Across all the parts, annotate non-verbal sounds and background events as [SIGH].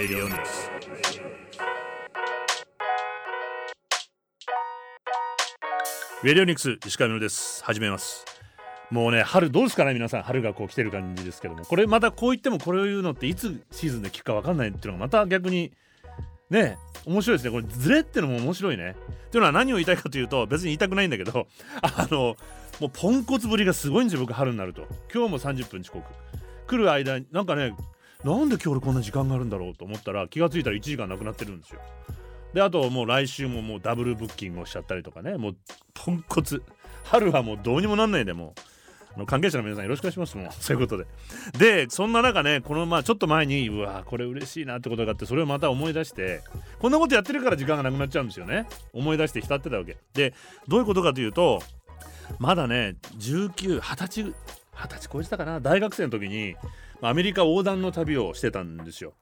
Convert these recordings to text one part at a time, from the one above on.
Radio Mix. レディオニクス石川みです。始めます。もうね春どうですかね皆さん。春がこう来てる感じですけども。これまたこう言ってもこれを言うのっていつシーズンで聞くか分かんないっていうのがまた逆にね面白いですね。これズレってのも面白いね。っていうのは何を言いたいかというと別に言いたくないんだけど [LAUGHS] あのもうポンコツぶりがすごいんですよ僕春になると。今日も30分遅刻。来る間になんかねなんで今日俺こんな時間があるんだろうと思ったら気がついたら1時間なくなってるんですよ。であともう来週ももうダブルブッキングをしちゃったりとかね。もうポンコツ春はもうどうにもなんないでもう。関係者の皆さんよろしくお願いしますもう。[LAUGHS] そういうことで。でそんな中ねこのまあちょっと前にうわこれ嬉しいなってことがあってそれをまた思い出してこんなことやってるから時間がなくなっちゃうんですよね。思い出して浸ってたわけ。でどういうことかというとまだね1920歳20歳超えてたかな。大学生の時にアメリカ横断の旅をしてたんですよ。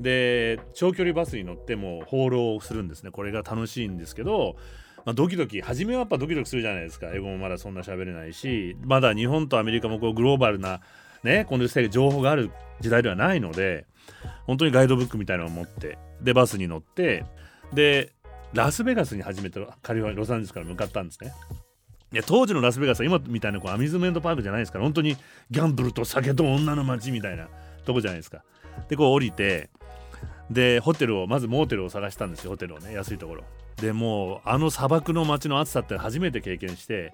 で長距離バスに乗っても放浪するんですね。これが楽しいんですけどまあ、ドキドキ初めはやっぱドキドキするじゃないですか。英語もまだそんな喋れないしまだ日本とアメリカもこうグローバルなねこの情報がある時代ではないので本当にガイドブックみたいなのを持ってでバスに乗ってでラスベガスに初めてカリフォルニアロサンゼルスから向かったんですね。で当時のラスベガスは今みたいなこうアミューズメントパークじゃないですから本当にギャンブルと酒と女の街みたいなとこじゃないですか。でこう降りてでホテルをまずモーテルを探したんですよホテルをね安いところ。でもうあの砂漠の街の暑さって初めて経験して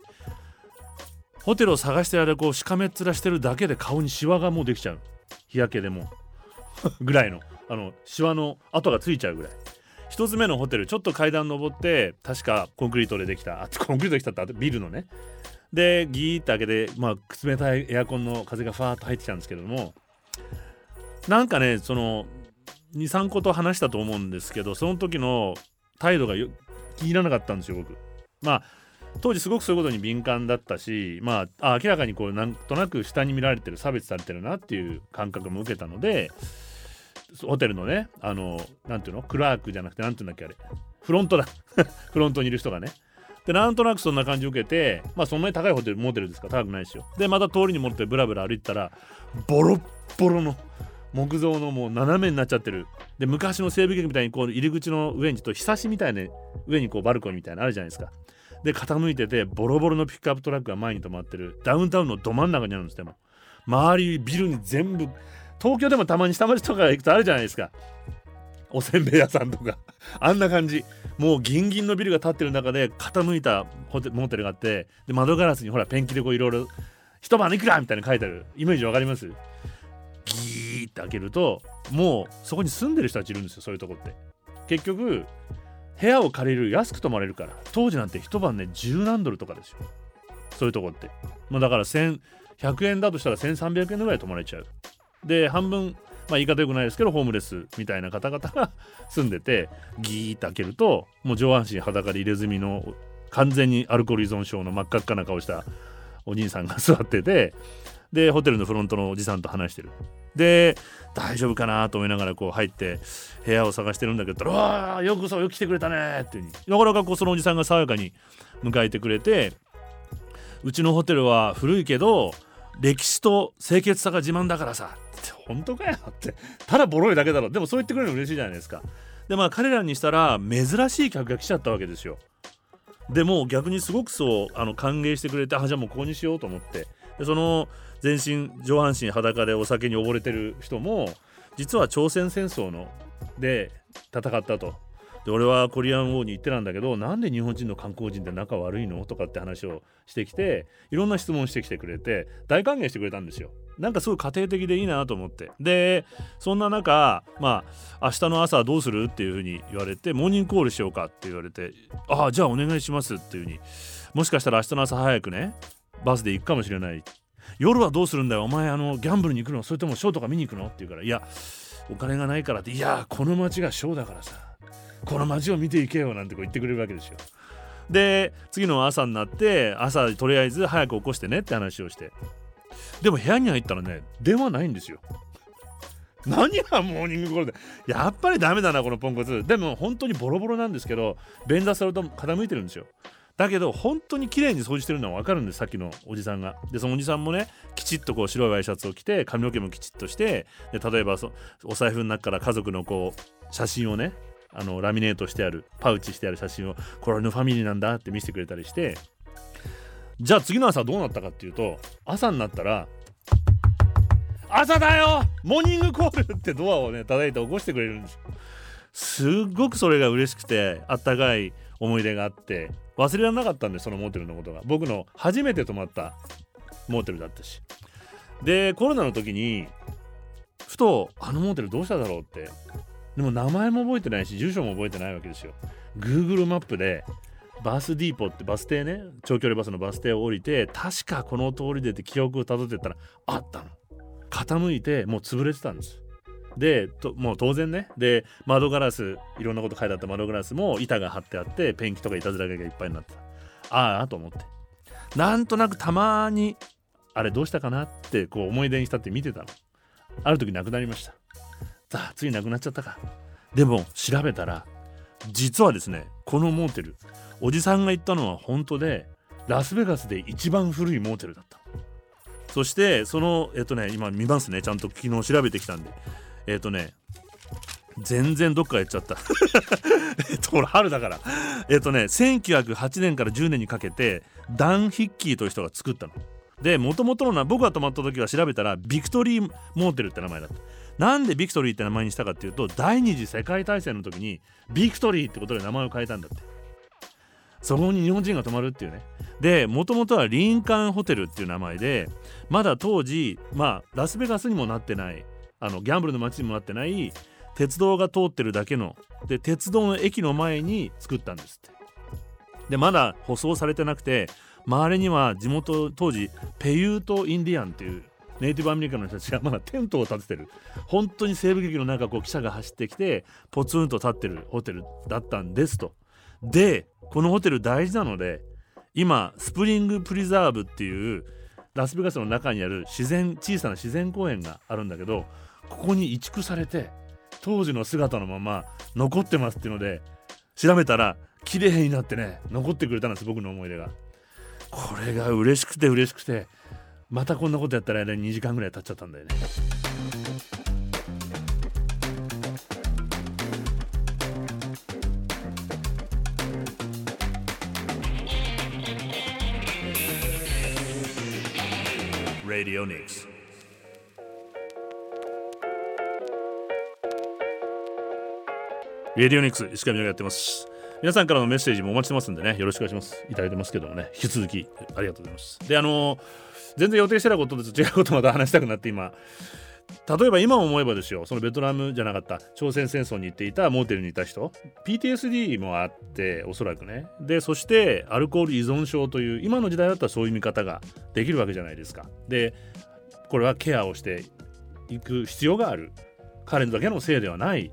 ホテルを探してあれこうしかめっ面してるだけで顔にシワがもうできちゃう日焼けでもぐらいのあのシワの跡がついちゃうぐらい1つ目のホテルちょっと階段登って確かコンクリートでできた。あコンクリートできたってあとビルのね。でギーって開けて、まあ、冷たいエアコンの風がファーッと入ってきたんですけども。なんかねその23個と話したと思うんですけどその時の態度が気に入らなかったんですよ僕。まあ当時すごくそういうことに敏感だったしまあ明らかにこうなんとなく下に見られてる差別されてるなっていう感覚も受けたのでホテルのねあの何ていうの？クラークじゃなくて何ていうんだっけあれ？フロントだ。[LAUGHS] フロントにいる人がね。でなんとなくそんな感じを受けてまあそんなに高いホテルモテルですか？高くないですよ。でまた通りに持ってブラブラ歩いたらボロッボロの木造のもう斜めになっちゃってる。で昔の西部劇みたいにこう入り口の上にちょっとひさしみたいな上にこうバルコニーみたいなのあるじゃないですか。で傾いててボロボロのピックアップトラックが前に止まってる。ダウンタウンのど真ん中にあるんですでも。周りビルに全部東京でもたまに下町とか行くとあるじゃないですか。おせんべい屋さんとか。[LAUGHS] あんな感じ。もうギンギンのビルが建ってる中で傾いたホテモーテルがあってで窓ガラスにほらペンキでこういろいろ一晩いくらみたいな書いてある。イメージわかります？ギーって開けるともうそこに住んでる人たちいるんですよそういうとこって。結局部屋を借りる安く泊まれるから当時なんて一晩ね十何ドルとかですよ。そういうとこって。まあだから1100円だとしたら1300円ぐらい泊まれちゃう。で半分まあ言い方よくないですけどホームレスみたいな方々が [LAUGHS] 住んでてギーって開けるともう上半身裸で入れ墨の完全にアルコール依存症の真っ赤っかな顔したお兄さんが座っててでホテルのフロントのおじさんと話してる。で大丈夫かなと思いながらこう入って部屋を探してるんだけど「うわよくそうよく来てくれたね」っていうに。なかなかこうそのおじさんが爽やかに迎えてくれてうちのホテルは古いけど歴史と清潔さが自慢だからさ。本当かよって。ただボロいだけだろ。でもそう言ってくれるの嬉しいじゃないですか。でまあ彼らにしたら珍しい客が来ちゃったわけですよ。でも逆にすごくそうあの歓迎してくれてあじゃあもうここにしようと思って。でその全身上半身裸でお酒に溺れてる人も実は朝鮮戦争ので戦ったと。で俺はコリアンウォーに行ってたんだけどなんで日本人の観光人って仲悪いの？とかって話をしてきていろんな質問してきてくれて大歓迎してくれたんですよ。なんかすごい家庭的でいいなと思って。でそんな中まあ明日の朝どうするっていうふうに言われてモーニングコールしようかって言われてああじゃあお願いしますっていうふうに。もしかしたら明日の朝早くねバスで行くかもしれない。夜はどうするんだよ。お前あのギャンブルに行くの？それともショーとか見に行くの？って言うからいやお金がないからっていやこの街がショーだからさ。この街を見ていけよ。なんてこう言ってくれるわけですよ。で次の朝になって朝とりあえず早く起こしてねって話をして。でも部屋に入ったらね電話ないんですよ。何がモーニングコールでやっぱりダメだなこのポンコツ。でも本当にボロボロなんですけど便座すると傾いてるんですよ。だけど本当に綺麗に掃除してるのは分かるんですさっきのおじさんが。でそのおじさんもねきちっとこう白いワイシャツを着て髪の毛もきちっとしてで例えばお財布の中から家族のこう写真をねあのラミネートしてあるパウチしてある写真をこれはのファミリーなんだって見せてくれたりしてじゃあ次の朝どうなったかっていうと朝になったら朝だよ!モーニングコールってドアをね叩いて起こしてくれるんですよ。すっごくそれが嬉しくてあったかい思い出があって忘れられなかったんでそのモーテルのことが。僕の初めて泊まったモーテルだったし。でコロナの時にふとあのモーテルどうしただろうって。でも名前も覚えてないし住所も覚えてないわけですよ。Google マップでバスディーポってバス停ね長距離バスのバス停を降りて確かこの通りでって記憶をたどってったらあったの。傾いてもう潰れてたんです。でもう当然ね。で窓ガラスいろんなこと書いてあった。窓ガラスも板が張ってあってペンキとかいたずらがいっぱいになってた。ああと思って。なんとなくたまにあれどうしたかなってこう思い出にしたって見てたの。ある時なくなりました。さあついなくなっちゃったか。でも調べたら実はですねこのモーテルおじさんが言ったのは本当でラスベガスで一番古いモーテルだった。そしてそのえっとね今見ますね。ちゃんと昨日調べてきたんで。えっとね全然どっかやっちゃった。[LAUGHS] えっとほら春だから。えっとね1908年から10年にかけてダン・ヒッキーという人が作ったの。でもともとの僕が泊まった時は調べたらビクトリー・モーテルって名前だった。なんでビクトリーって名前にしたかっていうと第二次世界大戦の時にビクトリーってことで名前を変えたんだって。そこに日本人が泊まるっていうね。でもともとはリンカンホテルっていう名前でまだ当時まあラスベガスにもなってないあのギャンブルの街にもなってない鉄道が通ってるだけので鉄道の駅の前に作ったんですって。でまだ舗装されてなくて周りには地元当時パイユート・インディアンっていうネイティブアメリカの人たちが [LAUGHS] まだテントを建ててる。本当に西部劇の中こう汽車が走ってきてポツンと立ってるホテルだったんですと。でこのホテル大事なので今 Springs Preserve っていうラスベガスの中にある自然小さな自然公園があるんだけどここに移築されて当時の姿のまま残ってますっていうので調べたら綺麗になってね残ってくれたんです僕の思い出が。これが嬉しくて嬉しくてまたこんなことやったら2時間ぐらい経っちゃったんだよね。Radio Nix. レディオニックス石上がやってます。皆さんからのメッセージもお待ちしてますんでねよろしくお願いします。いただいてますけどもね引き続きありがとうございます。であの全然予定してたことと違うことまた話したくなって今例えば今思えばですよそのベトナムじゃなかった朝鮮戦争に行っていたモーテルにいた人 PTSD もあっておそらくね。でそしてアルコール依存症という今の時代だったらそういう見方ができるわけじゃないですか。でこれはケアをしていく必要がある。彼のだけのせいではない。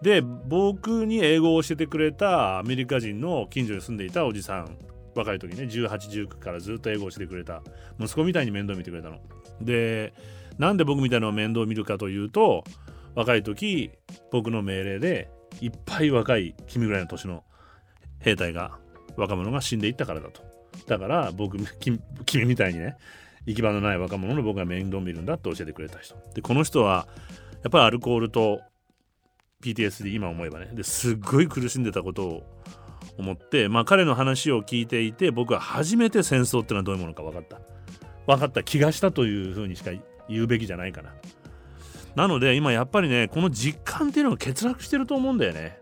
で僕に英語を教えてくれたアメリカ人の近所に住んでいたおじさん若い時ね1819からずっと英語を教えてくれた息子みたいに面倒見てくれたの。でなんで僕みたいなの面倒を見るかというと若い時僕の命令でいっぱい若い君ぐらいの年の兵隊が若者が死んでいったからだと。だから僕君みたいにね行き場のない若者の僕が面倒を見るんだって教えてくれた人。でこの人はやっぱりアルコールと PTSD 今思えばね。ですっごい苦しんでたことを思ってまあ彼の話を聞いていて僕は初めて戦争っていうのはどういうものか分かった。分かった気がしたというふうにしか言うべきじゃないかな。なので今やっぱりねこの実感っていうのが欠落してると思うんだよね。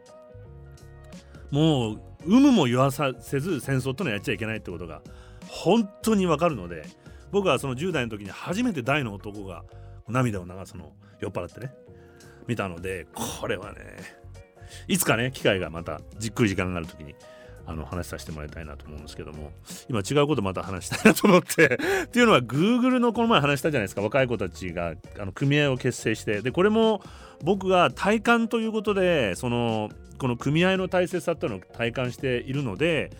もう有無も言わさせず戦争ってのはやっちゃいけないってことが本当にわかるので僕はその10代の時に初めて大の男が涙を流すのを酔っ払ってね見たのでこれはねいつかね機会がまたじっくり時間がある時にあの話させてもらいたいなと思うんですけども。今違うことまた話したいなと思って。[LAUGHS] っていうのは Google のこの前話したじゃないですか。若い子たちがあの組合を結成して。でこれも僕が体感ということでそのこの組合の大切さっていうのを体感しているので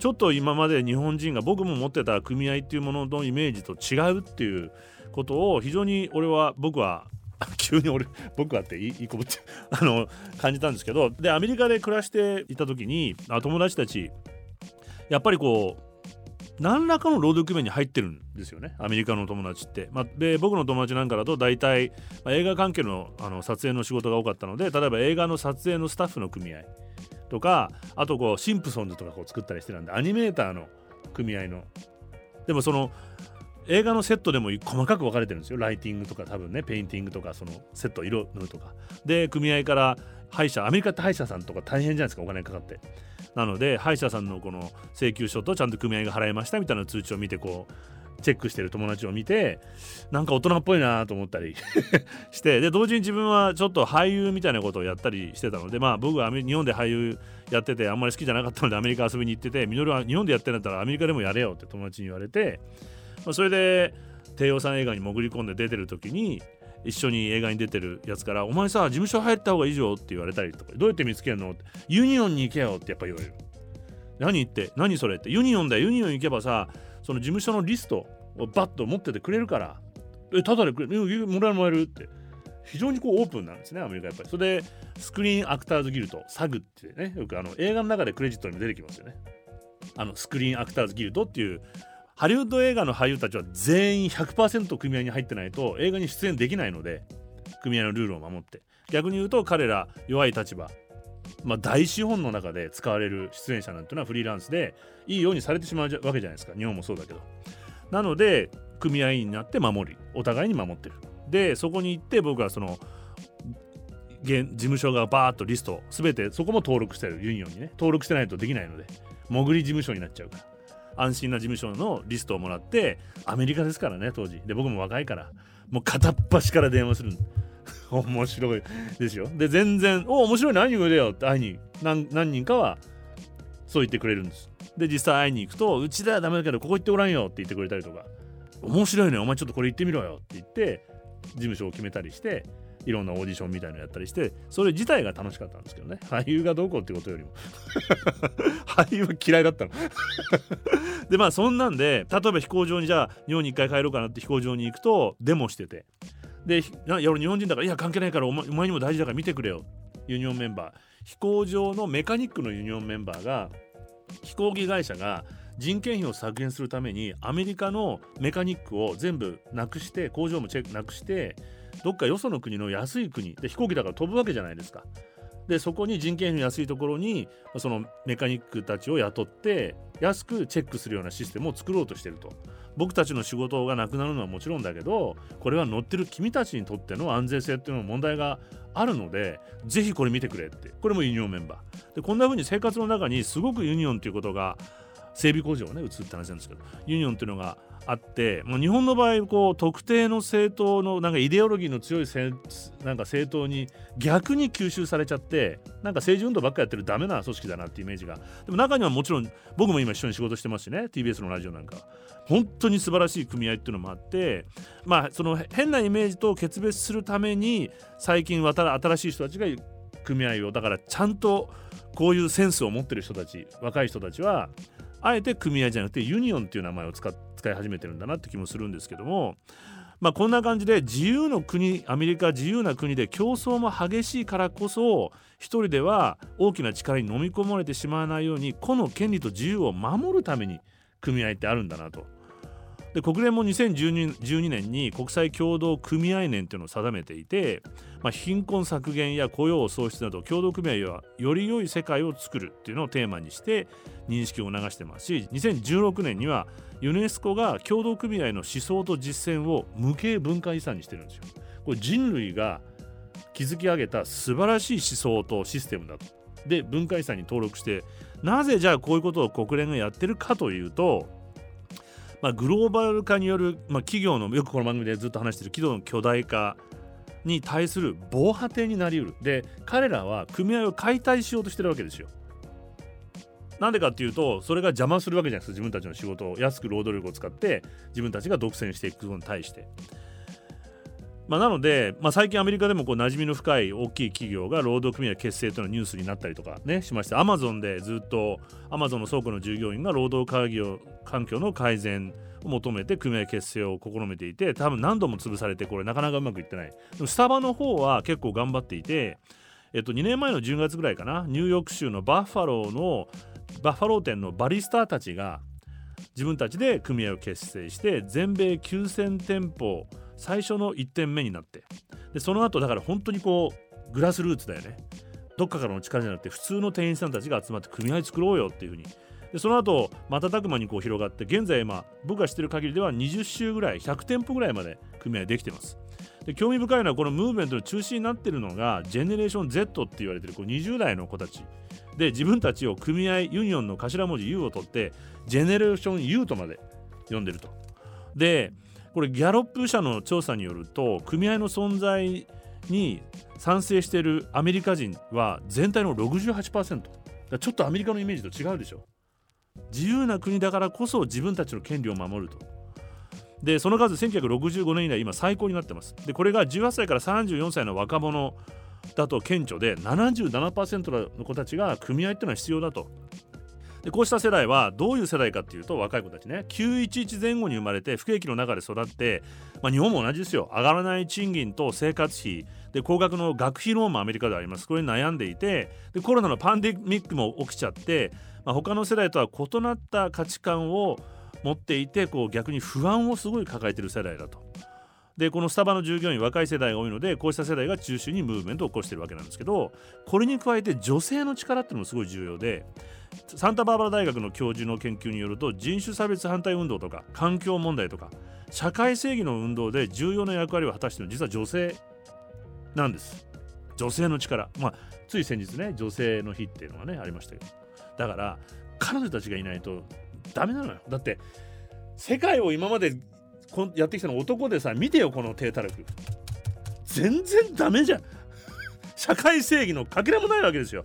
ちょっと今まで日本人が僕も持ってた組合っていうもののイメージと違うっていうことを非常に俺は僕は急に俺僕はっていいこぶって [LAUGHS] あの感じたんですけどでアメリカで暮らしていた時にあ友達たちやっぱりこう何らかの労働組合に入ってるんですよねアメリカの友達って、まあ、で僕の友達なんかだと大体、まあ、映画関係のあの撮影の仕事が多かったので例えば映画の撮影のスタッフの組合とかあとこうシンプソンズとかこう作ったりしてたんでアニメーターの組合の。でもその映画のセットでも細かく分かれてるんですよ。ライティングとか多分ねペインティングとかそのセット色塗るとか。で組合から歯医者アメリカって歯医者さんとか大変じゃないですかお金かかって。なので歯医者さんのこの請求書とちゃんと組合が払いましたみたいな通知を見てこうチェックしてる友達を見てなんか大人っぽいなと思ったり [LAUGHS] してで同時に自分はちょっと俳優みたいなことをやったりしてたのでまあ僕は日本で俳優やっててあんまり好きじゃなかったのでアメリカ遊びに行っててみのるは日本でやってんだったらアメリカでもやれよって友達に言われて、まあ、それで低予算映画に潜り込んで出てる時に一緒に映画に出てるやつから「お前さ事務所入った方がいいよ」って言われたりとか「どうやって見つけるの?」って「ユニオンに行けよ」ってやっぱ言われる。何言って何それって。ユニオンだよ。ユニオン行けばさその事務所のリストをバッと持っててくれるから。えただでくれもらえるもらえるって。非常にこうオープンなんですねアメリカやっぱり。それでスクリーンアクターズギルドサグってねよくあの映画の中でクレジットにも出てきますよね。あのスクリーンアクターズギルドっていうハリウッド映画の俳優たちは全員100%組合に入ってないと映画に出演できないので組合のルールを守って。逆に言うと彼ら弱い立場まあ、大資本の中で使われる出演者なんていうのはフリーランスでいいようにされてしまうわけじゃないですか。日本もそうだけど。なので組合員になって守りお互いに守ってる。でそこに行って僕はその現事務所がバーッとリスト全てそこも登録してる。ユニオンにね。登録してないとできないので潜り事務所になっちゃうから。安心な事務所のリストをもらってアメリカですからね当時。で僕も若いから。もう片っ端から電話する。[LAUGHS] 面白いですよ。で全然「お面白い何言うでよ」って。会いに何何人かはそう言ってくれるんです。で実際会いに行くと「うちではダメだけどここ行ってごらんよ」って言ってくれたりとか「面白いねお前ちょっとこれ行ってみろよ」って言って事務所を決めたりしていろんなオーディションみたいなのやったりしてそれ自体が楽しかったんですけどね。[LAUGHS] 俳優がどうこうってことよりも。[LAUGHS] 俳優は嫌いだったの。[LAUGHS] でまあそんなんで例えば飛行場にじゃあ日本に一回帰ろうかなって飛行場に行くとデモしてて。でいや俺日本人だからいや関係ないからお前お前にも大事だから見てくれよ。ユニオンメンバー。飛行場のメカニックのユニオンメンバーが飛行機会社が人件費を削減するためにアメリカのメカニックを全部なくして工場もチェックなくしてどっかよその国の安い国で飛行機だから飛ぶわけじゃないですか。でそこに人件費の安いところにそのメカニックたちを雇って安くチェックするようなシステムを作ろうとしてると。僕たちの仕事がなくなるのはもちろんだけどこれは乗ってる君たちにとっての安全性っていうの問題があるのでぜひこれ見てくれって。これもユニオンメンバー。でこんな風に生活の中にすごくユニオンっていうことが整備工場をね移って話なんですけどユニオンっていうのがあって、まあ、日本の場合こう特定の政党のなんかイデオロギーの強いせなんか政党に逆に吸収されちゃってなんか政治運動ばっかやってるダメな組織だなってイメージが。でも中にはもちろん僕も今一緒に仕事してますしね TBS のラジオなんか。本当に素晴らしい組合っていうのもあってまあその変なイメージと決別するために最近新しい人たちが組合をだからちゃんとこういうセンスを持ってる人たち若い人たちはあえて組合じゃなくてユニオンっていう名前を使使い始めてるんだなって気もするんですけどもまあこんな感じで自由の国アメリカ自由な国で競争も激しいからこそ一人では大きな力に飲み込まれてしまわないように個の権利と自由を守るために組合ってあるんだなと。で国連も2012年に国際共同組合年というのを定めていて、まあ、貧困削減や雇用創出など共同組合はより良い世界を作るっていうのをテーマにして認識を流してますし2016年にはユネスコが共同組合の思想と実践を無形文化遺産にしてるんですよ。これ人類が築き上げた素晴らしい思想とシステムだと。で文化遺産に登録してなぜじゃあこういうことを国連がやってるかというとまあ、グローバル化による、まあ、企業のよくこの番組でずっと話してる企業の巨大化に対する防波堤になりうるで彼らは組合を解体しようとしてるわけですよ。なんでかっていうとそれが邪魔するわけじゃないですか自分たちの仕事を安く労働力を使って自分たちが独占していくことに対して。まあ、なので、まあ、最近アメリカでもこう馴染みの深い大きい企業が労働組合結成というのニュースになったりとかねしましてアマゾンでずっとアマゾンの倉庫の従業員が労働環境の改善を求めて組合結成を試みていて多分何度も潰されてこれなかなかうまくいってない。でもスタバの方は結構頑張っていて、えっと、2年前の10月ぐらいかなニューヨーク州のバッファローのバッファロー店のバリスターたちが自分たちで組合を結成して全米9000店舗最初の1点目になって。でその後だから本当にこうグラスルーツだよね。どっかからの力じゃなくて普通の店員さんたちが集まって組合作ろうよっていうふうに。でその後瞬く間にこう広がって現在まあ僕が知ってる限りでは20週ぐらい100店舗ぐらいまで組合できてます。で興味深いのはこのムーブメントの中心になってるのがジェネレーション Z って言われてるこう20代の子たち。で自分たちを組合ユニオンの頭文字 U を取ってジェネレーション U とまで呼んでると。でこれギャロップ社の調査によると組合の存在に賛成しているアメリカ人は全体の68%ちょっとアメリカのイメージと違うでしょ。自由な国だからこそ自分たちの権利を守ると。でその数1965年以来今最高になってます。でこれが18歳から34歳の若者だと顕著で77%の子たちが組合っていうのは必要だと。でこうした世代はどういう世代かっていうと若い子たちね。911前後に生まれて不景気の中で育って、まあ、日本も同じですよ。上がらない賃金と生活費。で高額の学費ローンもアメリカであります。これに悩んでいてでコロナのパンデミックも起きちゃって、まあ、他の世代とは異なった価値観を持っていてこう逆に不安をすごい抱えてる世代だと。でこのスタバの従業員若い世代が多いのでこうした世代が中心にムーブメントを起こしてるわけなんですけどこれに加えて女性の力っていうのもすごい重要でサンタバーバラ大学の教授の研究によると人種差別反対運動とか環境問題とか社会正義の運動で重要な役割を果たしているのは実は女性なんです。女性の力。まあつい先日ね女性の日っていうのがねありましたけど。だから彼女たちがいないとダメなのよ。だって世界を今までこやってきたの男でさ見てよこの低たらく全然ダメじゃん。[LAUGHS] 社会正義のかけらもないわけですよ。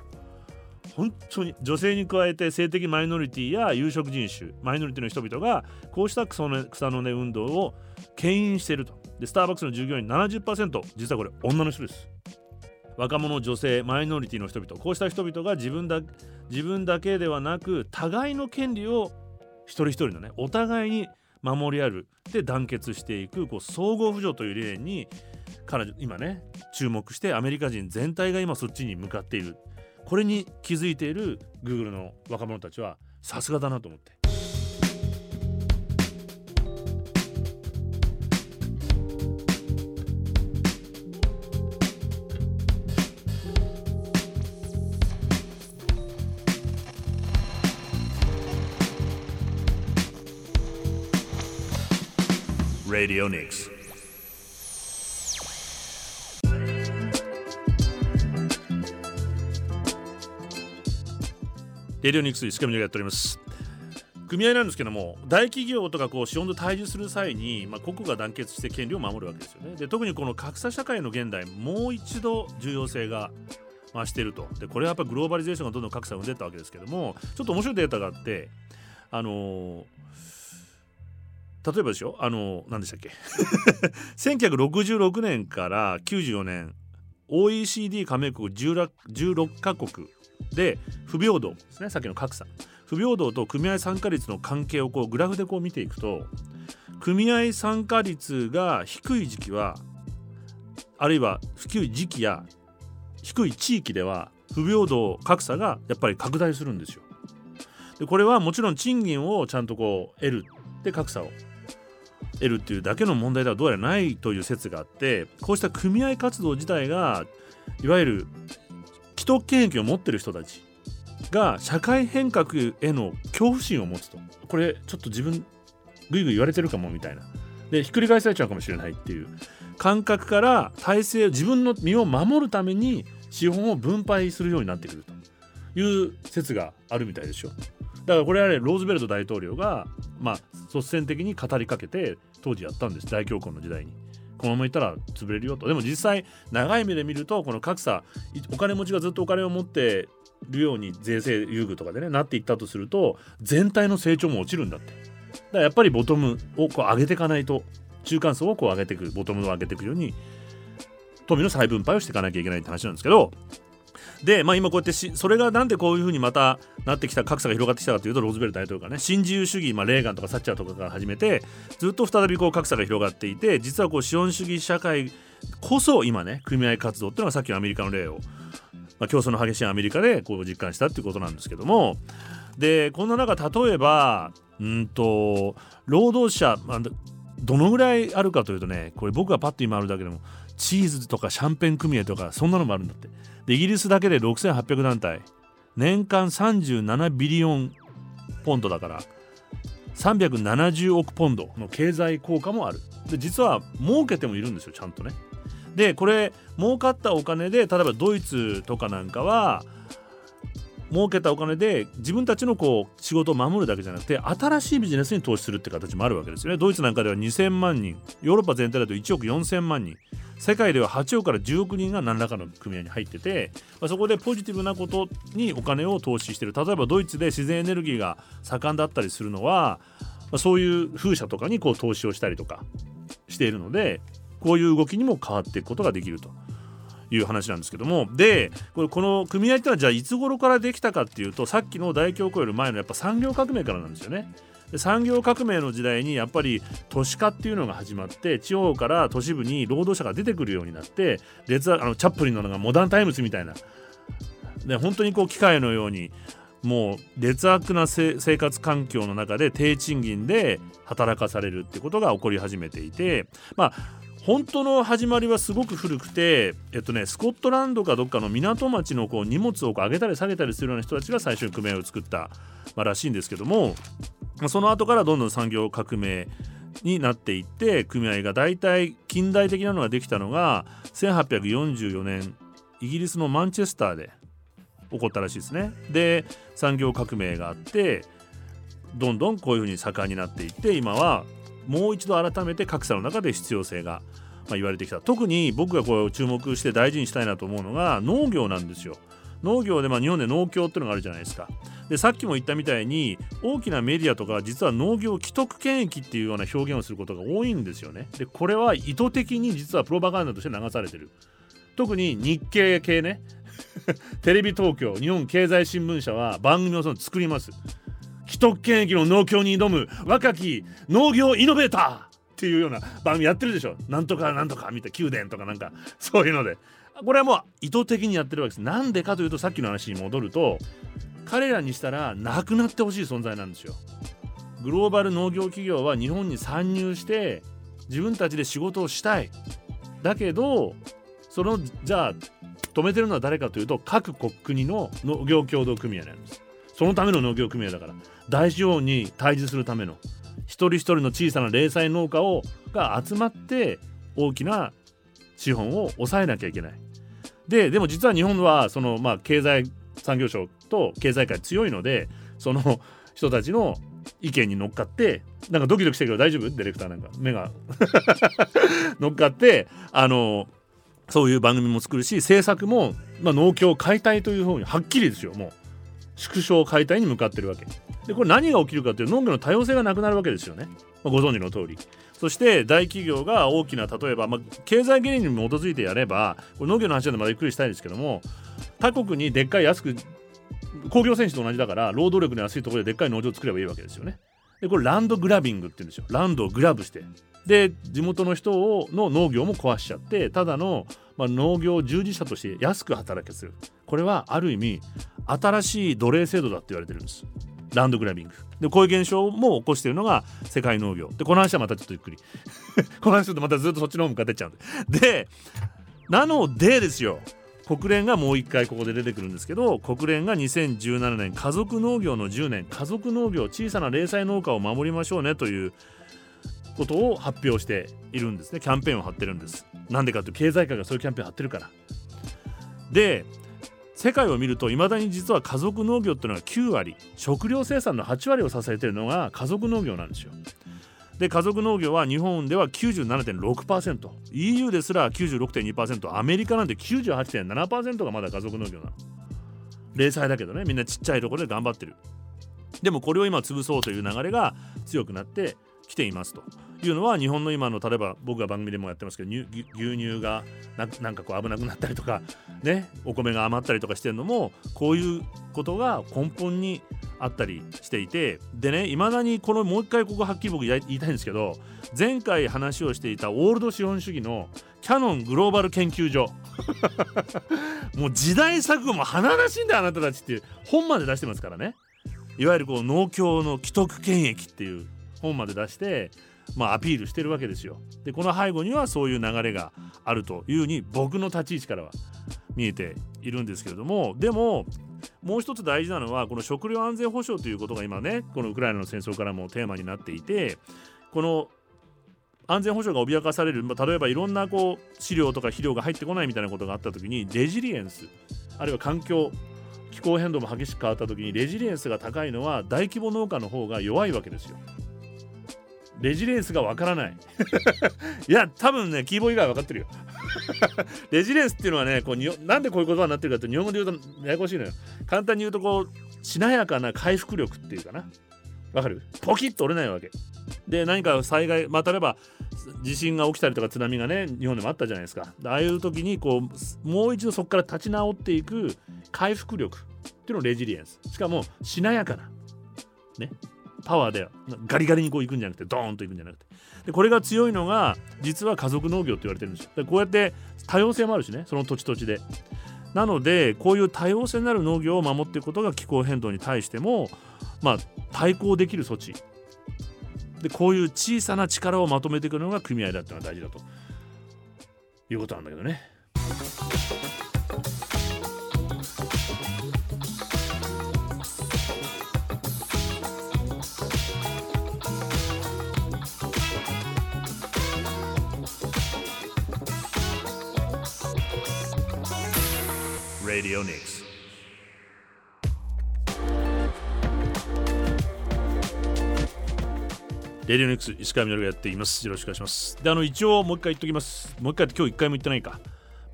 本当に女性に加えて性的マイノリティや有色人種マイノリティの人々がこうした草の草の根運動を牽引していると。でスターバックスの従業員70%実はこれ女の人です。若者女性マイノリティの人々こうした人々が自分だ自分だけではなく互いの権利を一人一人のねお互いに守り合うで団結していくこう総合扶助という理念に彼女今ね注目してアメリカ人全体が今そっちに向かっているこれに気づいているグーグルの若者たちはさすがだなと思って。Radio Nix. レディオニクス石上がやっております。組合なんですけども大企業とかこう資本と対峙する際に、まあ、個々が団結して権利を守るわけですよね。で特にこの格差社会の現代もう一度重要性が増してると。でこれはやっぱグローバリゼーションがどんどん格差を生んでったわけですけどもちょっと面白いデータがあってあのー例えばでしょあの何でしたっけ？[LAUGHS] 1966年から94年 OECD 加盟国 16, 16カ国で不平等ですねさっきの格差不平等と組合参加率の関係をこうグラフでこう見ていくと組合参加率が低い時期はあるいは低い時期や低い地域では不平等格差がやっぱり拡大するんですよ。でこれはもちろん賃金をちゃんとこう得るで格差を得るっていうだけの問題ではどうやらないという説があってこうした組合活動自体がいわゆる既得権益を持ってる人たちが社会変革への恐怖心を持つと。これちょっと自分ぐいぐい言われてるかもみたいな。でひっくり返されちゃうかもしれないっていう。感覚から体制自分の身を守るために資本を分配するようになってくるという説があるみたいでしょだからこれはねローズベルト大統領がまあ率先的に語りかけて当時やったんです。大恐慌の時代に。このままいったら潰れるよと。でも実際長い目で見るとこの格差お金持ちがずっとお金を持ってるように税制優遇とかでねなっていったとすると全体の成長も落ちるんだって。だからやっぱりボトムをこう上げていかないと中間層をこう上げていくボトムを上げていくように富の再分配をしていかなきゃいけないって話なんですけどで、まあ、今こうやってそれがなんでこういうふうにまたなってきた格差が広がってきたかというとローズベル大統領がね新自由主義、まあ、レーガンとかサッチャーとかから始めてずっと再びこう格差が広がっていて実はこう資本主義社会こそ今ね組合活動っていうのはさっきのアメリカの例を、まあ、競争の激しいアメリカでこう実感したっていうことなんですけどもでこんな中例えばうんと労働者、まあ、どのぐらいあるかというとねこれ僕がパッと今あるだけでもチーズとかシャンペン組合とかそんなのもあるんだって。でイギリスだけで6800団体。年間37ビリオンポンドだから。370億ポンドの経済効果もある。で実は儲けてもいるんですよちゃんとね。でこれ儲かったお金で例えばドイツとかなんかは儲けたお金で自分たちのこう仕事を守るだけじゃなくて新しいビジネスに投資するって形もあるわけですよね。ドイツなんかでは2000万人。ヨーロッパ全体だと1億4000万人。世界では8億から10億人が何らかの組合に入ってて、まあ、そこでポジティブなことにお金を投資してる例えばドイツで自然エネルギーが盛んだったりするのは、まあ、そういう風車とかにこう投資をしたりとかしているのでこういう動きにも変わっていくことができると。いう話なんですけどもでこれこの組合っていうのはじゃあいつ頃からできたかっていうとさっきの大恐慌より前のやっぱ産業革命からなんですよね。産業革命の時代にやっぱり都市化っていうのが始まって地方から都市部に労働者が出てくるようになって劣悪あのチャップリンののがモダンタイムズみたいな。で本当にこう機械のようにもう劣悪な生活環境の中で低賃金で働かされるってことが起こり始めていてまあ本当の始まりはすごく古くて、えっとね、スコットランドかどっかの港町のこう荷物をこう上げたり下げたりするような人たちが最初に組合を作った、まあ、らしいんですけどもその後からどんどん産業革命になっていって組合が大体近代的なのができたのが1844年イギリスのマンチェスターで起こったらしいですね。で産業革命があってどんどんこういうふうに盛んになっていって今はもう一度改めて格差の中で必要性が、ま、言われてきた特に僕がこう注目して大事にしたいなと思うのが農業なんですよ。農業で、まあ、日本で農協っていうのがあるじゃないですか。でさっきも言ったみたいに大きなメディアとか実は農業既得権益っていうような表現をすることが多いんですよね。でこれは意図的に実はプロパガンダとして流されてる。特に日経系ね [LAUGHS] テレビ東京日本経済新聞社は番組をその作ります。既得権益の農協に挑む若き農業イノベーターっていうような番組やってるでしょ。なんとかなんとかみたいな宮殿とかなんかそういうので。これはもう意図的にやってるわけです。なんでかというとさっきの話に戻ると彼らにしたらなくなってほしい存在なんですよ。グローバル農業企業は日本に参入して自分たちで仕事をしたい。だけどそのじゃあ止めてるのは誰かというと各国の農業協同組合なんです。そのための農業組合だから大資本に対峙するための一人一人の小さな零細農家をが集まって大きな資本を抑えなきゃいけない。ででも実は日本はその、まあ、経済産業省と経済界強いのでその人たちの意見に乗っかってなんかドキドキしてるけど大丈夫？ディレクターなんか。目が。[LAUGHS] 乗っかってあのそういう番組も作るし政策も、まあ、農協解体という方にはっきりですよもう。縮小解体に向かってるわけ。でこれ何が起きるかというと農業の多様性がなくなるわけですよね、まあ、ご存知の通り。そして大企業が大きな例えば、まあ、経済原理に基づいてやればこれ農業の話なんでまだゆっくりしたいんですけども他国にでっかい安く工業選手と同じだから労働力の安いところででっかい農場を作ればいいわけですよね。でこれランドグラビングって言うんですよ。ランドをグラブしてで地元の人をの農業も壊しちゃってただの、まあ、農業従事者として安く働きするこれはある意味新しい奴隷制度だって言われてるんです。ランドグラビング。でこういう現象も起こしているのが世界農業。でこの話はまたちょっとゆっくり。[LAUGHS] この話するとまたずっとそっちの方向かってっちゃうんで。でなのでですよ。国連がもう一回ここで出てくるんですけど国連が2017年家族農業の10年家族農業小さな零細農家を守りましょうねということを発表しているんですね。キャンペーンを張ってるんです。なんでかというと経済界がそういうキャンペーン張ってるから。で世界を見るといまだに実は家族農業っていうのが9割食料生産の8割を支えているのが家族農業なんですよ。で家族農業は日本では 97.6%EU ですら96.2%アメリカなんて98.7%がまだ家族農業なの。零細だけどねみんなちっちゃいところで頑張ってる。でもこれを今潰そうという流れが強くなってきていますというのは日本の今の例えば僕が番組でもやってますけど牛乳がなんかこう危なくなったりとかねお米が余ったりとかしてるのもこういうことが根本にあったりしていてでねいまだにこのもう一回ここはっきり僕言いたいんですけど前回話をしていたオールド資本主義のキャノングローバル研究所。[LAUGHS] もう時代錯誤も華々しいんだあなたたちっていう本まで出してますからね。いわゆるこう農協の既得権益っていう本まで出してまあ、アピールしてるわけですよ。でこの背後にはそういう流れがあるというふうに僕の立ち位置からは見えているんですけれどもでももう一つ大事なのはこの食料安全保障ということが今ねこのウクライナの戦争からもテーマになっていてこの安全保障が脅かされる、まあ、例えばいろんなこう飼料とか肥料が入ってこないみたいなことがあった時にレジリエンスあるいは環境気候変動も激しく変わった時にレジリエンスが高いのは大規模農家の方が弱いわけですよ。レジリエンスがわからない。いや多分ねキーボー以外分かってるよ。レジリエンスっていうのはねこうになんでこういう言葉になってるかって日本語で言うとややこしいのよ。簡単に言うとこうしなやかな回復力っていうかな。わかる？ポキッと折れないわけ。で何か災害まあ例えば地震が起きたりとか津波がね日本でもあったじゃないですか。ああいう時にこうもう一度そこから立ち直っていく回復力っていうのをレジリエンス。しかもしなやかな。ね。パワーでガリガリにこういくんじゃなくてドーンといくんじゃなくて。でこれが強いのが実は家族農業って言われてるんですよ。でこうやって多様性もあるしね。その土地土地で。なのでこういう多様性になる農業を守っていくことが気候変動に対してもまあ対抗できる措置。でこういう小さな力をまとめていくのが組合だっていうのが大事だということなんだけどね。Radio Nix. レディオニックス石川みのるがやっています。よろしくお願いします。で、あの、一応もう一回言っときます。もう一回今日一回も言ってないか。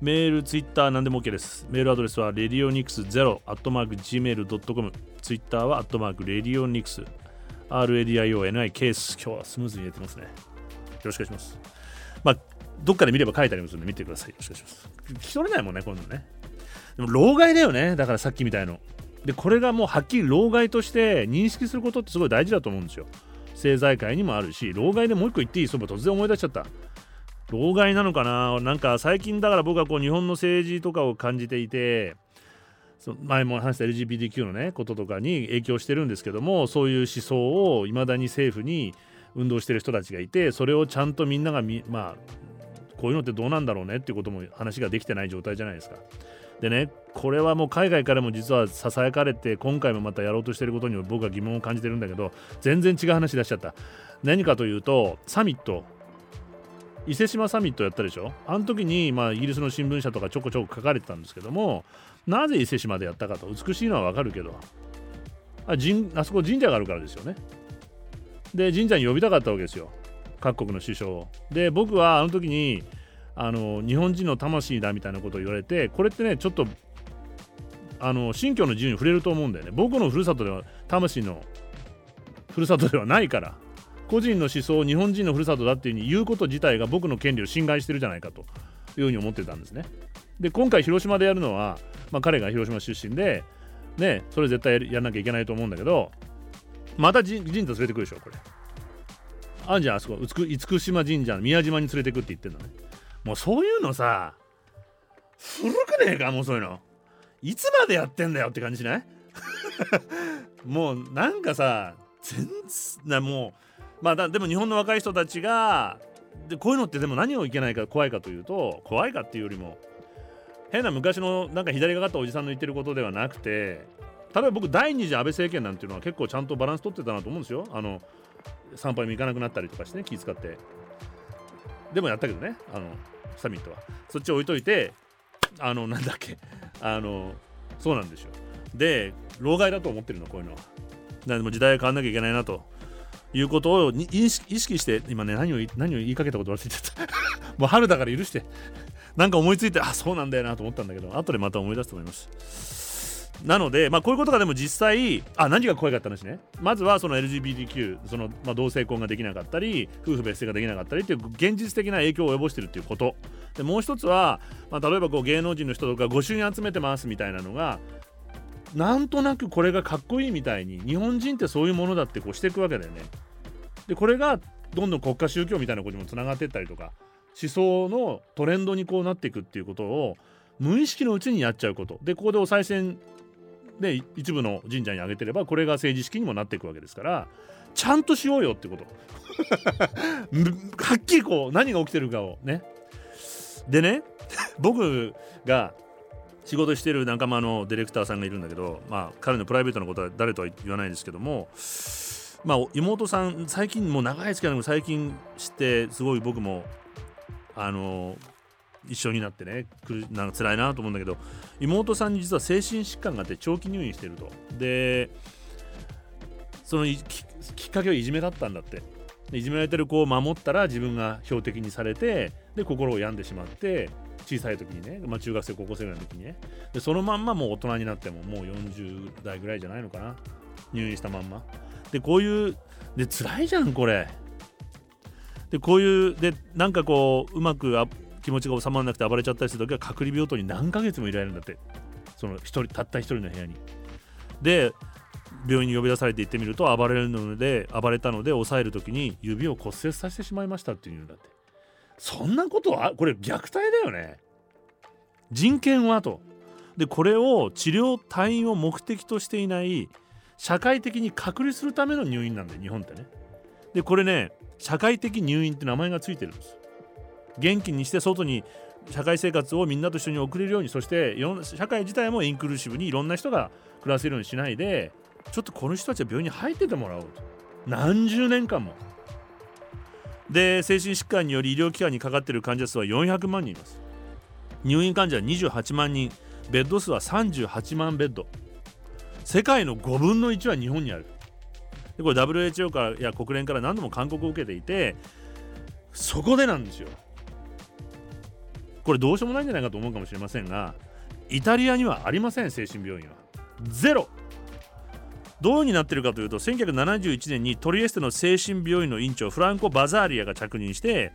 メール、ツイッター、何でも OK です。メールアドレスは、レディオニクス0、アットマーク、gmail.com。ツイッターは、アットマーク、レディオニクス、RADIONI ケース。今日はスムーズに入れてますね。よろしくお願いします。まあ、どっかで見れば書いてありますので、見てください。よろしくお願いします。聞き取れないもんね、今度ね。でも老害だよね。だからさっきみたいの。でこれがもうはっきり老害として認識することってすごい大事だと思うんですよ。政財界にもあるし老害でもう一個言っていいそう突然思い出しちゃった。老害なのかな？なんか最近だから僕はこう日本の政治とかを感じていてそ前も話した LGBTQ のねこととかに影響してるんですけどもそういう思想をいまだに政府に運動してる人たちがいてそれをちゃんとみんながみまあこういうのってどうなんだろうねっていうことも話ができてない状態じゃないですか。でねこれはもう海外からも実はささやかれて今回もまたやろうとしてることに僕は疑問を感じてるんだけど全然違う話出しちゃった。何かというとサミット。伊勢志摩サミットやったでしょ？あの時に、まあ、イギリスの新聞社とかちょこちょこ書かれてたんですけどもなぜ伊勢志摩でやったかと。美しいのはわかるけど。あ神あそこ神社があるからですよね。で神社に呼びたかったわけですよ。各国の首相を。で僕はあの時にあの日本人の魂だみたいなことを言われてこれってねちょっとあの信教の自由に触れると思うんだよね。僕のふるさとでは魂のふるさとではないから個人の思想を日本人のふるさとだっていうふうに言うこと自体が僕の権利を侵害してるじゃないかというふうに思ってたんですね。で今回広島でやるのは、まあ、彼が広島出身でねそれ絶対やらなきゃいけないと思うんだけどまた神社連れてくるでしょこれ。あんじゃんあそこ厳島神社の宮島に連れてくって言ってんのね。もうそういうのさ古くねえかもうそういうの。いつまでやってんだよって感じしない？[LAUGHS] もうなんかさ全然もうまあでも日本の若い人たちがでこういうのってでも何をいけないか怖いかというと怖いかっていうよりも変な昔のなんか左がかったおじさんの言ってることではなくて例えば僕第二次安倍政権なんていうのは結構ちゃんとバランス取ってたなと思うんですよ。あの参拝も行かなくなったりとかしてね気遣って。でもやったけどねあのサミットは。そっち置いといてあのなんだっけあのそうなんですよ。で老害だと思ってるのこういうのは。でも時代が変わんなきゃいけないなと。いうことを意識して今ね何を何を言いかけたこと忘れちゃった。[LAUGHS] もう春だから許して。なんか思いついてあそうなんだよなと思ったんだけど後でまた思い出すと思います。なので、まあ、こういうことがでも実際あ何が怖かって話ね。まずはその LGBTQ その、まあ、同性婚ができなかったり夫婦別姓ができなかったりっていう現実的な影響を及ぼしてるっていうこと。でもう一つは、まあ、例えばこう芸能人の人とか御朱印集めてますみたいなのがなんとなくこれがかっこいいみたいに日本人ってそういうものだってこうしていくわけだよね。でこれがどんどん国家宗教みたいなことにもつながっていったりとか思想のトレンドにこうなっていくっていうことを無意識のうちにやっちゃうこと。でここでお賽銭で一部の神社にあげてればこれが政治資金にもなっていくわけですからちゃんとしようよってこと。[LAUGHS] はっきりこう何が起きてるかをね。でね僕が仕事してる仲間のディレクターさんがいるんだけど、まあ、彼のプライベートのことは誰とは言わないですけども、まあ、妹さん最近もう長いですけど最近知ってすごい僕もあの一緒になってねくるなんか辛いなと思うんだけど妹さんに実は精神疾患があって長期入院してると。でそのきっかけはいじめだったんだって。いじめられてる子を守ったら自分が標的にされてで心を病んでしまって小さい時にね、まあ、中学生高校生ぐらいの時にね。でそのまんまもう大人になってももう40代ぐらいじゃないのかな。入院したまんま。でこういうで辛いじゃんこれ。でこういうでなんかこううまく気持ちが収まらなくて暴れちゃったりする時は隔離病棟に何ヶ月もいられるんだって。その一人たった一人の部屋に。で病院に呼び出されて行ってみると暴れるので暴れたので抑える時に指を骨折させてしまいましたっていうんだって。そんなことはこれ虐待だよね。人権はと。でこれを治療退院を目的としていない社会的に隔離するための入院なんだよ日本ってね。でこれね社会的入院って名前がついてるんです。元気にして外に社会生活をみんなと一緒に送れるようにそして社会自体もインクルーシブにいろんな人が暮らせるようにしないでちょっとこの人たちは病院に入っててもらおうと。何十年間も。で精神疾患により医療機関にかかっている患者数は400万人います。入院患者は28万人。ベッド数は38万ベッド。世界の5分の1は日本にある。でこれ WHO からや国連から何度も勧告を受けていてそこでなんですよ。これどうしようもないんじゃないかと思うかもしれませんがイタリアにはありません精神病院は。ゼロ。どうになってるかというと1971年にトリエステの精神病院の院長フランコ・バザーリアが着任して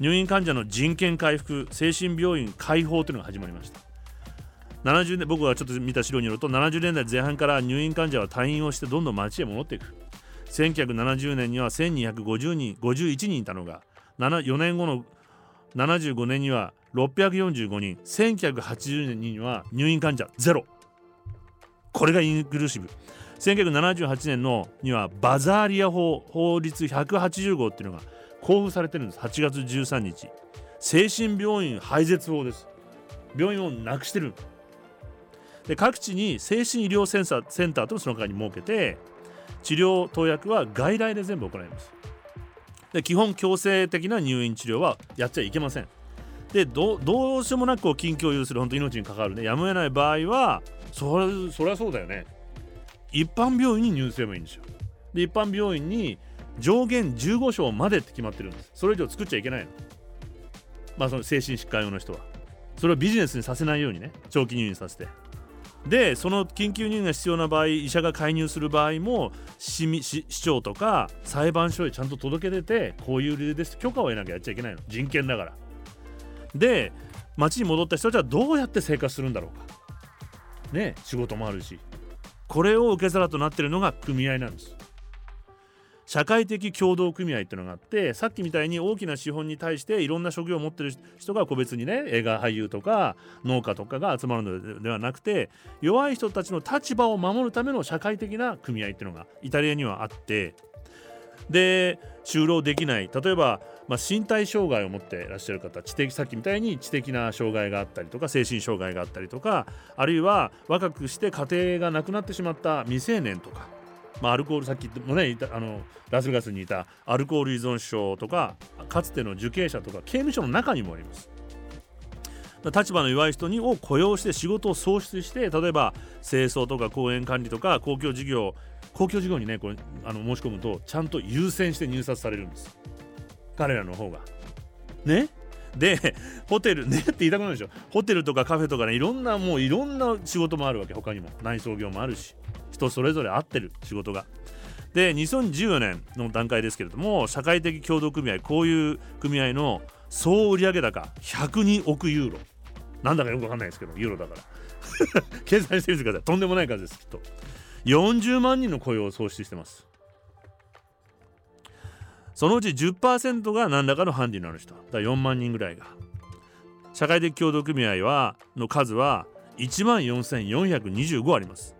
入院患者の人権回復精神病院開放というのが始まりました。70年僕がちょっと見た資料によると70年代前半から入院患者は退院をしてどんどん町へ戻っていく。1970年には1250人51人いたのが4年後の75年には645人。1980年には入院患者。ゼロ。これがインクルーシブ。1978年のにはバザーリア法法律180号っていうのが公布されてるんです。8月13日。精神病院廃絶法です。病院をなくしてる。で各地に精神医療センサーセンターとその中に設けて治療投薬は外来で全部行います。で基本強制的な入院治療はやっちゃいけません。でどうしようもなくこう緊急を有する本当命に関わるね。やむを得ない場合はそれそりゃそうだよね。一般病院に入院すればいいんですよ。で一般病院に上限15床までって決まってるんです。それ以上作っちゃいけないの。まあその精神疾患用の人は。それをビジネスにさせないようにね。長期入院させて。でその緊急入院が必要な場合医者が介入する場合も市市長とか裁判所へちゃんと届け出てこういう理由です許可を得なきゃやっちゃいけないの。人権だから。で町に戻った人たちはどうやって生活するんだろうか。ね仕事もあるし。これを受け皿となっているのが組合なんです。社会的協同組合っていうのがあってさっきみたいに大きな資本に対していろんな職業を持ってる人が個別にね映画俳優とか農家とかが集まるのではなくて弱い人たちの立場を守るための社会的な組合っていうのがイタリアにはあって。で就労できない。例えば、まあ、身体障害を持っていらっしゃる方知的さっきみたいに知的な障害があったりとか精神障害があったりとかあるいは若くして家庭がなくなってしまった未成年とか、まあ、アルコールさっきもねあのラスベガスにいたアルコール依存症とかかつての受刑者とか刑務所の中にもあります。立場の弱い人にを雇用して仕事を創出して例えば清掃とか公園管理とか公共事業公共事業にねこれあの申し込むとちゃんと優先して入札されるんです彼らの方が。ね？でホテルね？って言いたくなるでしょ。ホテルとかカフェとかねいろんなもういろんな仕事もあるわけ。他にも。内装業もあるし。人それぞれ合ってる仕事が。で2014年の段階ですけれども社会的協同組合こういう組合の総売上高102億ユーロ。なんだかよくわかんないですけどユーロだから。[LAUGHS] 計算してみてください。とんでもない数ですきっと。40万人の雇用を創出してます。そのうち10%が何らかのハンディのある人。だから4万人ぐらいが。社会的協同組合はの数は1万4425あります。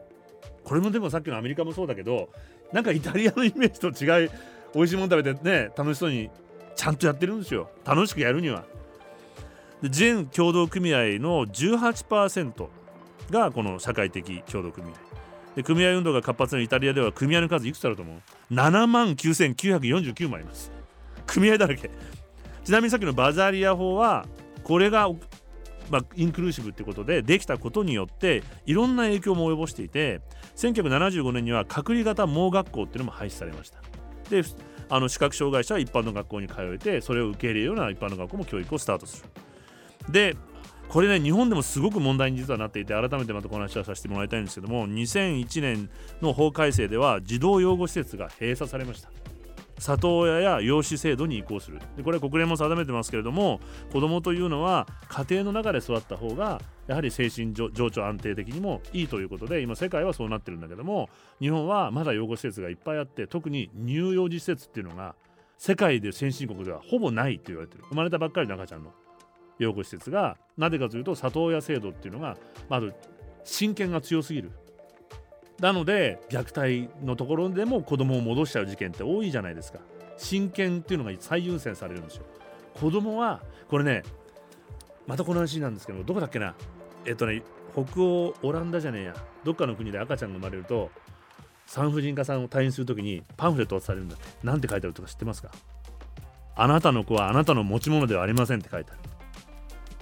これもでもさっきのアメリカもそうだけどなんかイタリアのイメージと違い美味しいもの食べてね楽しそうにちゃんとやってるんですよ。楽しくやるには。で全協同組合の18%がこの社会的協同組合。で組合運動が活発なイタリアでは組合の数いくつあると思う？?7 万9949もあります組合だらけ。ちなみにさっきのバザリア法はこれがまあ、インクルーシブってことでできたことによっていろんな影響も及ぼしていて1975年には隔離型盲学校っていうのも廃止されました。であの視覚障害者は一般の学校に通えてそれを受け入れるような一般の学校も教育をスタートする。でこれね日本でもすごく問題に実はなっていて改めてまたこの話はさせてもらいたいんですけども2001年の法改正では児童養護施設が閉鎖されました。里親や養子制度に移行する。でこれは国連も定めてますけれども子どもというのは家庭の中で育った方がやはり精神情緒安定的にもいいということで今世界はそうなってるんだけども日本はまだ養護施設がいっぱいあって特に乳幼児施設っていうのが世界で先進国ではほぼないと言われてる。生まれたばっかりの赤ちゃんの。養護施設がなぜかというと里親制度っていうのがまず親権が強すぎる。なので虐待のところでも子供を戻しちゃう事件って多いじゃないですか。親権っていうのが最優先されるんですよ。子供はこれねまたこの話なんですけどどこだっけな。えっとね北欧オランダじゃねえや。どっかの国で赤ちゃんが生まれると産婦人科さんを退院するときにパンフレットをされるんだって。何て書いてあるとか知ってますか。あなたの子はあなたの持ち物ではありませんって書いてある。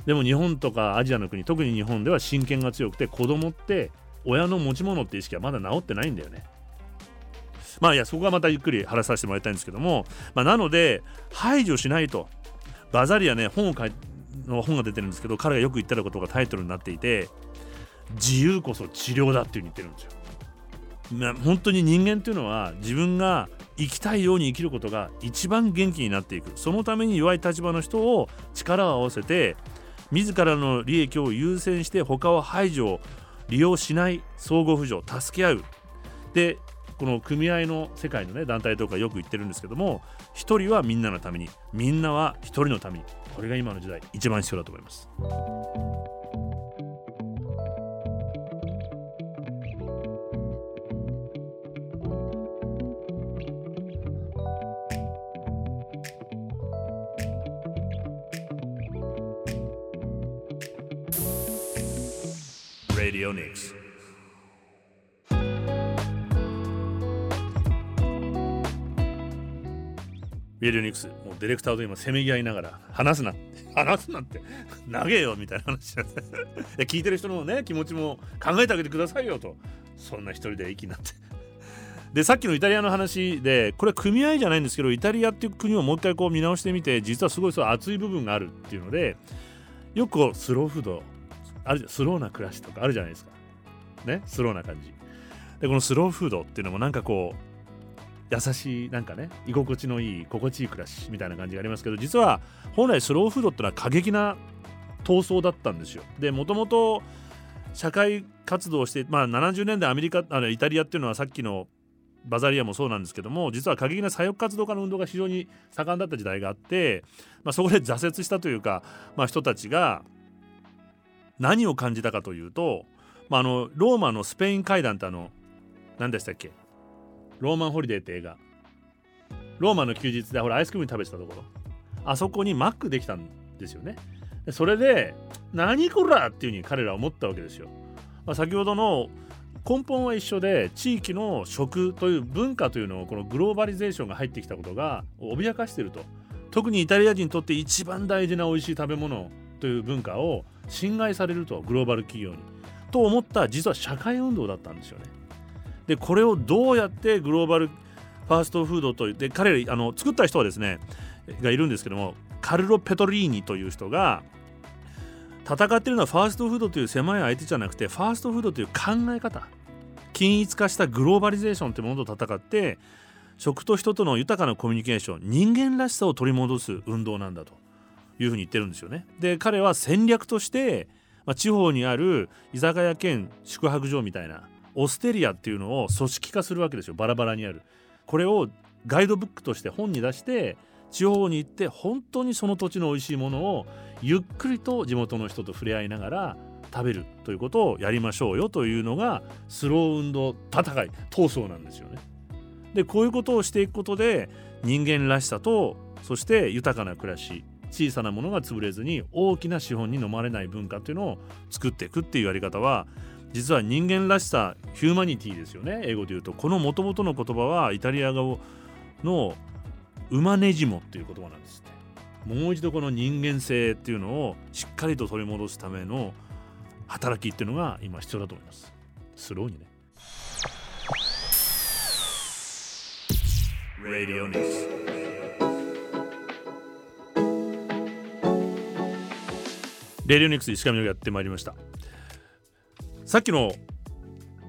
でも日本とかアジアの国特に日本では親権が強くて子供って親の持ち物って意識はまだ治ってないんだよねまあいやそこはまたゆっくり話させてもらいたいんですけども、まあ、なので排除しないとバザリアね本を書いの本が出てるんですけど彼がよく言ってたことがタイトルになっていて自由こそ治療だっていうふうに言ってるんですよ。まあ、本当に人間っていうのは自分が生きたいように生きることが一番元気になっていくそのために弱い立場の人を力を合わせて自らの利益を優先して他を排除利用しない相互扶助助け合うでこの組合の世界のね団体とかよく言ってるんですけども一人はみんなのためにみんなは一人のためにこれが今の時代一番必要だと思います。ビデオニクス。もうディレクターと今せめぎ合いながら話すなって話すなって投げよみたいな話じゃなんで聞いてる人のね気持ちも考えてあげてくださいよと。そんな一人で息になって。[LAUGHS] でさっきのイタリアの話でこれ組合じゃないんですけどイタリアっていう国をもう一回こう見直してみて実はすごいそう熱い部分があるっていうのでよくスローフードあるスローな暮らしとか。あるじゃないですか。ねスローな感じ。でこのスローフードっていうのもなんかこう優しいなんかね居心地のいい心地いい暮らしみたいな感じがありますけど実は本来スローフードってのは過激な闘争だったんですよ。でもともと社会活動をしてまあ70年代アメリカあのイタリアっていうのはさっきのバザリアもそうなんですけども実は過激な左翼活動家の運動が非常に盛んだった時代があって、まあ、そこで挫折したというか、まあ、人たちが何を感じたかというと、まあ、あのローマのスペイン会談ってあの何でしたっけ？ローマンホリデーって映画。ローマの休日でほらアイスクリーム食べてたところ。あそこにマックできたんですよね。それで何こらっていうふうに彼らは思ったわけですよ、まあ、先ほどの根本は一緒で地域の食という文化というのをこのグローバリゼーションが入ってきたことが脅かしていると。特にイタリア人にとって一番大事な美味しい食べ物という文化を侵害されるとグローバル企業に。と思った実は社会運動だったんですよね。でこれをどうやってグローバルファーストフードとで彼らあの作った人はですねがいるんですけどもカルロ・ペトリーニという人が戦ってるのはファーストフードという狭い相手じゃなくてファーストフードという考え方均一化したグローバリゼーションというものと戦って食と人との豊かなコミュニケーション人間らしさを取り戻す運動なんだというふうに言ってるんですよね。で彼は戦略として、まあ、地方にある居酒屋兼宿泊所みたいなオステリアっていうのを組織化するわけですよバラバラにあるこれをガイドブックとして本に出して地方に行って本当にその土地の美味しいものをゆっくりと地元の人と触れ合いながら食べるということをやりましょうよというのがスロー運動戦い闘争なんですよね。でこういうことをしていくことで人間らしさとそして豊かな暮らし小さなものが潰れずに大きな資本に飲まれない文化っていうのを作っていくっていうやり方は実は人間らしさヒューマニティですよね。英語で言うと。この元々の言葉はイタリア語のウマネジモっていう言葉なんですって。もう一度この人間性っていうのをしっかりと取り戻すための働きっていうのが今必要だと思います。スローにね。Radio News レディオニクス石上がやってまいりました。さっきの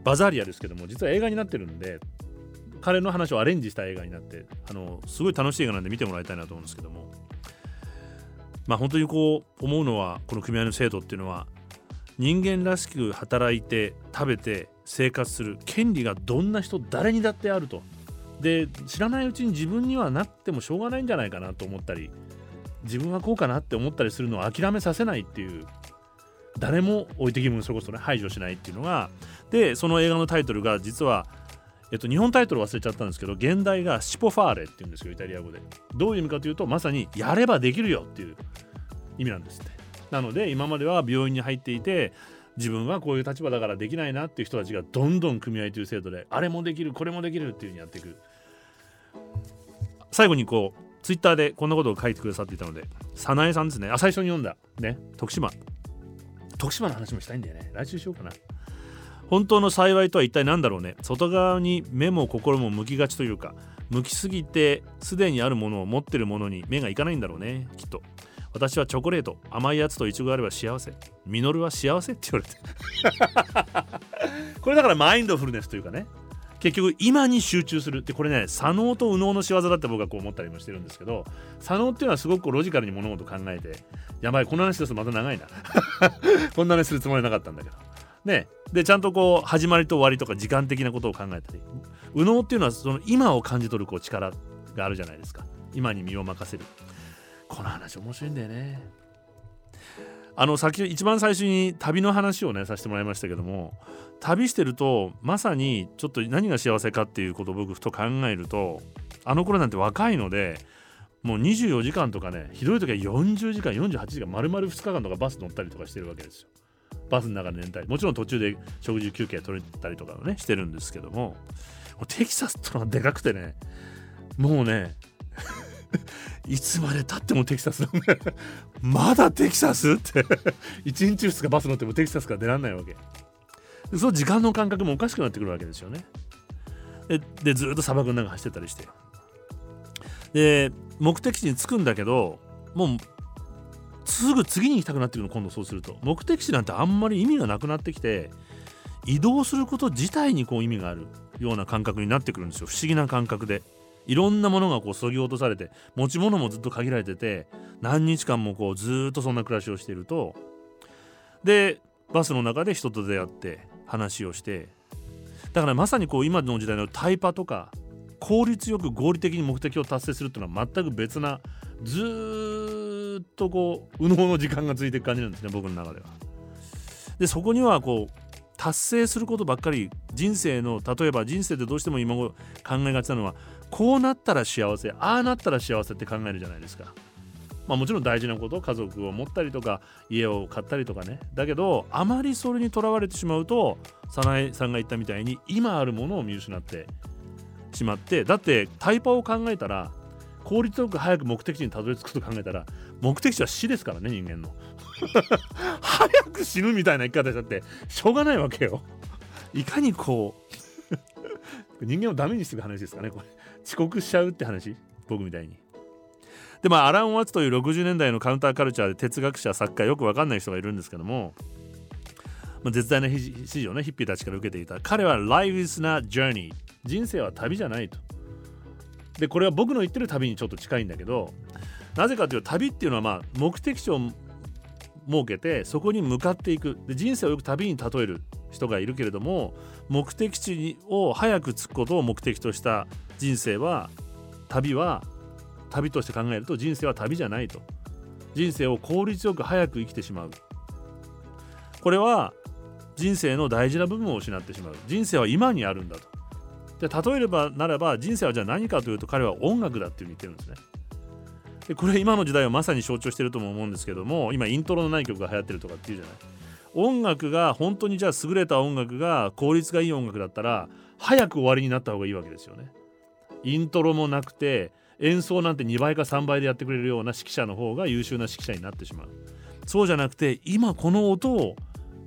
バザーリアですけども実は映画になってるんで彼の話をアレンジした映画になってあのすごい楽しい映画なんで見てもらいたいなと思うんですけども。まあ本当にこう思うのはこの組合の制度っていうのは人間らしく働いて食べて生活する権利がどんな人誰にだってあると。で知らないうちに自分にはなってもしょうがないんじゃないかなと思ったり自分はこうかなって思ったりするのを諦めさせないっていう誰も置いてきぼりそれこそね排除しないっていうのがでその映画のタイトルが実はえっと、日本タイトル忘れちゃったんですけど現代がシポファーレって言うんですよイタリア語で。どういう意味かというとまさにやればできるよっていう意味なんですって。なので今までは病院に入っていて自分はこういう立場だからできないなっていう人たちがどんどん組合という制度であれもできるこれもできるっていうふうにやっていく。最後にこうツイッターでこんなことを書いてくださっていたので早苗さんですね。あ最初に読んだ。ね。徳島。徳島の話もしたいんだよね。来週しようかな。本当の幸いとは一体何だろうね。外側に目も心も向きがちというか向きすぎてすでにあるものを持ってるものに目がいかないんだろうね。きっと。私はチョコレート。甘いやつとイチゴがあれば幸せ。ミノルは幸せって言われて [LAUGHS] [LAUGHS] これだからマインドフルネスというかね結局今に集中するってこれね左脳と右脳の仕業だって僕はこう思ったりもしてるんですけど左脳っていうのはすごくロジカルに物事考えてやばいこの話ですとまた長いな。[LAUGHS] こんな話するつもりなかったんだけど。ね。でちゃんとこう始まりと終わりとか時間的なことを考えたり。右脳っていうのはその今を感じ取るこう力があるじゃないですか。今に身を任せる。この話面白いんだよね。あの先一番最初に旅の話をねさせてもらいましたけども旅してるとまさにちょっと何が幸せかっていうことを僕ふと考えるとあの頃なんて若いのでもう24時間とかねひどい時は40時間48時間丸々2日間とかバス乗ったりとかしてるわけですよ。バスの中で寝たりもちろん途中で食事休憩取れたりとかねしてるんですけどもテキサスってのはでかくてねもうね [LAUGHS] いつまでたってもテキサスなんだ。[LAUGHS] まだテキサス？って。[LAUGHS] 1日2日バス乗ってもテキサスから出らんないわけ。その時間の感覚もおかしくなってくるわけですよね。ででずっと砂漠の中走ってたりして。で目的地に着くんだけどもうすぐ次に行きたくなってくるの今度そうすると。目的地なんてあんまり意味がなくなってきて移動すること自体にこう意味があるような感覚になってくるんですよ。不思議な感覚で。いろんなものがこうそぎ落とされて持ち物もずっと限られてて何日間もこうずっとそんな暮らしをしているとでバスの中で人と出会って話をしてだからまさにこう今の時代のタイパとか効率よく合理的に目的を達成するっていうのは全く別なずっとこう右脳の時間が続いていく感じなんですね僕の中では。でそこにはこう達成することばっかり人生の例えば人生でどうしても今後考えがちなのはこうなったら幸せああなったら幸せって考えるじゃないですか。まあ、もちろん大事なこと家族を持ったりとか家を買ったりとかね。だけどあまりそれにとらわれてしまうと早苗さんが言ったみたいに今あるものを見失ってしまってだってタイパを考えたら効率よく早く目的地にたどり着くと考えたら目的地は死ですからね人間の。[LAUGHS] 早く死ぬみたいな生き方しちゃってしょうがないわけよ。いかにこう人間をダメにする話ですかねこれ。遅刻しちゃうって話？僕みたいに。でまあアラン・ワッツという60年代のカウンターカルチャーで哲学者作家よく分かんない人がいるんですけども、まあ、絶大な支持をねヒッピーたちから受けていた。彼は Life is not journey 人生は旅じゃないと。でこれは僕の言ってる旅にちょっと近いんだけどなぜかというと旅っていうのはまあ目的地を設けてそこに向かっていく。で人生をよく旅に例える人がいるけれども目的地を早く着くことを目的とした人生は旅は旅として考えると人生は旅じゃないと。人生を効率よく早く生きてしまう。これは人生の大事な部分を失ってしまう。人生は今にあるんだと。で例えればならば人生はじゃあ何かというと彼は音楽だっていうふうに言ってるんですね。でこれ今の時代をまさに象徴してるとも思うんですけども今イントロのない曲が流行ってるとかっていうじゃない。音楽が本当にじゃあ優れた音楽が効率がいい音楽だったら早く終わりになった方がいいわけですよね。イントロもなくて演奏なんて2倍か3倍でやってくれるような指揮者の方が優秀な指揮者になってしまう。そうじゃなくて今この音を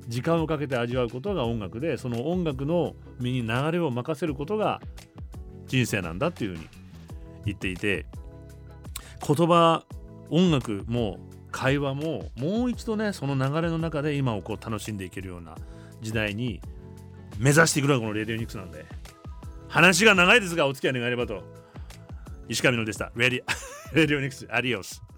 時間をかけて味わうことが音楽でその音楽の身に流れを任せることが人生なんだっていうふうに言っていて言葉音楽も会話ももう一度ねその流れの中で今をこう楽しんでいけるような時代に目指していくのがこのレディオニクスなんで。話が長いですがお付き合い願えればと。石上のでした。Ready. Radio Next Adios